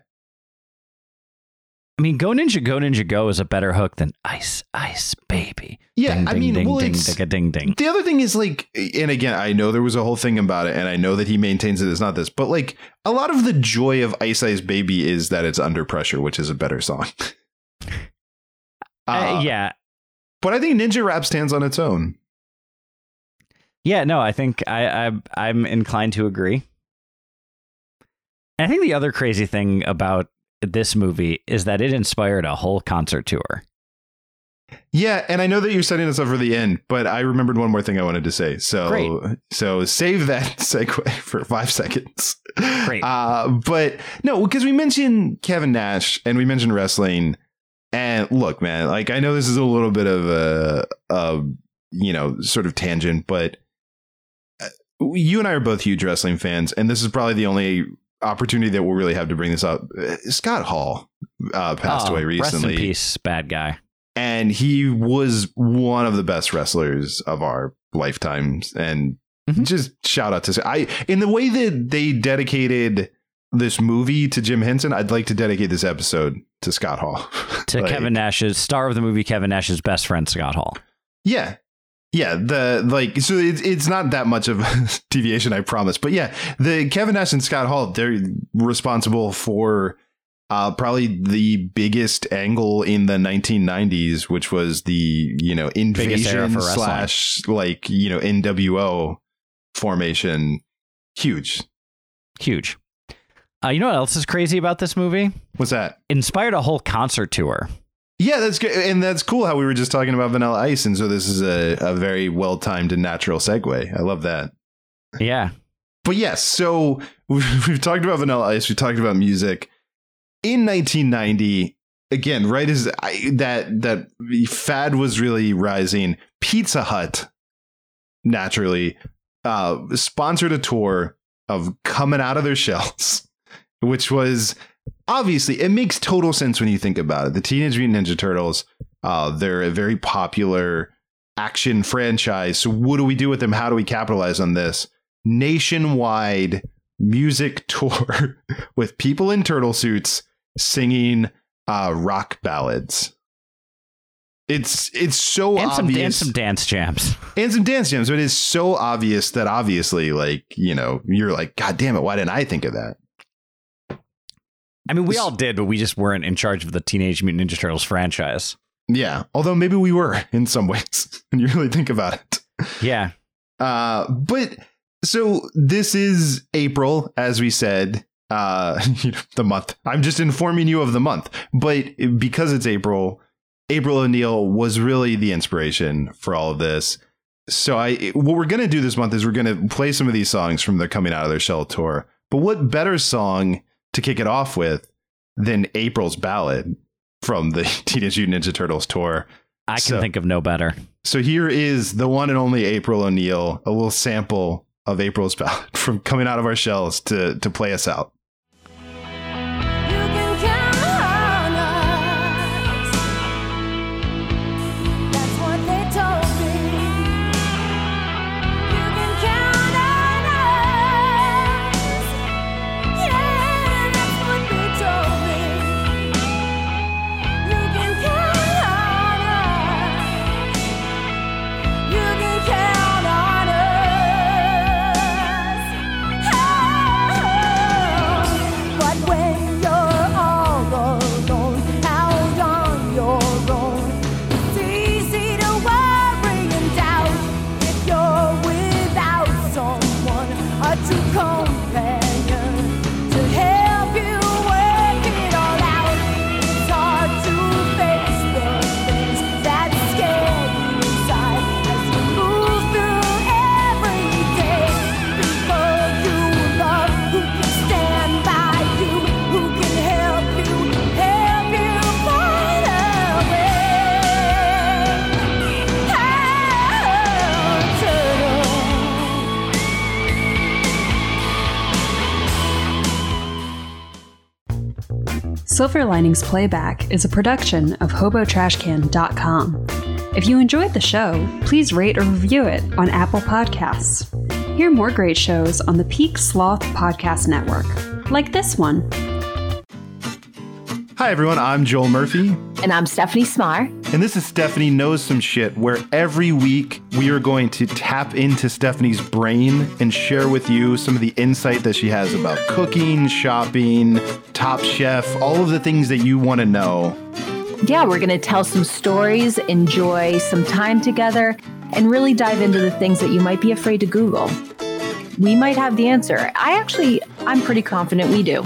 [SPEAKER 4] I mean, Go Ninja Go Ninja Go is a better hook than Ice Ice Baby.
[SPEAKER 3] Yeah,
[SPEAKER 4] ding,
[SPEAKER 3] I
[SPEAKER 4] ding,
[SPEAKER 3] mean,
[SPEAKER 4] ding,
[SPEAKER 3] well,
[SPEAKER 4] ding,
[SPEAKER 3] it's-
[SPEAKER 4] ding, ding, ding.
[SPEAKER 3] The other thing is like, and again, I know there was a whole thing about it, and I know that he maintains it as not this, but like a lot of the joy of Ice Ice Baby is that it's under pressure, which is a better song.
[SPEAKER 4] Uh,
[SPEAKER 3] Uh,
[SPEAKER 4] yeah,
[SPEAKER 3] but I think Ninja Rap stands on its own.
[SPEAKER 4] Yeah. No, I think I, I I'm inclined to agree. I think the other crazy thing about this movie is that it inspired a whole concert tour.
[SPEAKER 3] Yeah, and I know that you're setting us up for the end, but I remembered one more thing I wanted to say. So,
[SPEAKER 4] Great.
[SPEAKER 3] so save that segue for five seconds.
[SPEAKER 4] Great.
[SPEAKER 3] Uh, but no, because we mentioned Kevin Nash and we mentioned wrestling. And look, man, like I know this is a little bit of a, a you know, sort of tangent, but you and I are both huge wrestling fans, and this is probably the only opportunity that we'll really have to bring this up. Uh, Scott Hall uh, passed
[SPEAKER 4] Oh,
[SPEAKER 3] away recently
[SPEAKER 4] Rest in peace, bad guy.
[SPEAKER 3] and he was one of the best wrestlers of our lifetimes and
[SPEAKER 4] Mhm.
[SPEAKER 3] just shout out to I in the way that they dedicated this movie to Jim Henson I'd like to dedicate this episode to Scott Hall
[SPEAKER 4] To
[SPEAKER 3] Like,
[SPEAKER 4] Kevin Nash's star of the movie, Kevin Nash's best friend, Scott Hall.
[SPEAKER 3] yeah yeah the like so it's it's not that much of a deviation I promise but yeah the Kevin Nash and Scott Hall they're responsible for uh, probably the biggest angle in the 1990s, which was the you know invasion slash like you know NWO formation. Huge.
[SPEAKER 4] Huge. Uh, you know what else is crazy about this movie?
[SPEAKER 3] What's that?
[SPEAKER 4] Inspired a whole concert tour.
[SPEAKER 3] Yeah, that's good, and that's cool. How we were just talking about Vanilla Ice, and so this is a, a very well timed and natural segue. I love that.
[SPEAKER 4] Yeah.
[SPEAKER 3] But yes, so we've, we've talked about Vanilla Ice. We talked about music in 1990. Again, right as I, that that fad was really rising, Pizza Hut naturally uh, sponsored a tour of coming out of their shells, which was obviously it makes total sense when you think about it. The Teenage Mutant Ninja Turtles, uh, they're a very popular action franchise. So what do we do with them? How do we capitalize on this? nationwide music tour with people in turtle suits singing uh, rock ballads. It's it's so
[SPEAKER 4] And some,
[SPEAKER 3] obvious
[SPEAKER 4] and some dance jams.
[SPEAKER 3] and some dance jams. But it is so obvious that obviously, like you know, you're like, God damn it, why didn't I think of that?
[SPEAKER 4] I mean, we all did, but we just weren't in charge of the Teenage Mutant Ninja Turtles franchise.
[SPEAKER 3] Yeah, although maybe we were in some ways when you really think about it.
[SPEAKER 4] Yeah.
[SPEAKER 3] Uh, but so this is April, as we said, uh, you know, the month. I'm just informing you of the month, but because it's April, April O'Neil was really the inspiration for all of this. So I, what we're gonna do this month is we're gonna play some of these songs from the Coming Out of Their Shell tour. But what better song to kick it off with than April's Ballad from the Teenage Mutant Ninja Turtles tour?
[SPEAKER 4] I can
[SPEAKER 3] So-
[SPEAKER 4] think of no better.
[SPEAKER 3] So here is the one and only April O'Neil, a little sample of April's ballad from coming out of our shells to to play us out.
[SPEAKER 5] Silver Linings Playback is a production of HoboTrashCan.com. If you enjoyed the show, please rate or review it on Apple Podcasts. Hear more great shows on the Peak Sloth Podcast Network, like this one.
[SPEAKER 3] Hi, everyone. I'm Joel Murphy,
[SPEAKER 6] And I'm Stephanie Smar.
[SPEAKER 3] and this is Stephanie Knows Some Shit, where every week we are going to tap into Stephanie's brain and share with you some of the insight that she has about cooking, shopping, Top Chef, all of the things that you want to know.
[SPEAKER 6] Yeah, we're going to tell some stories, enjoy some time together, and really dive into the things that you might be afraid to Google. We might have the answer. I actually, I'm pretty confident we do.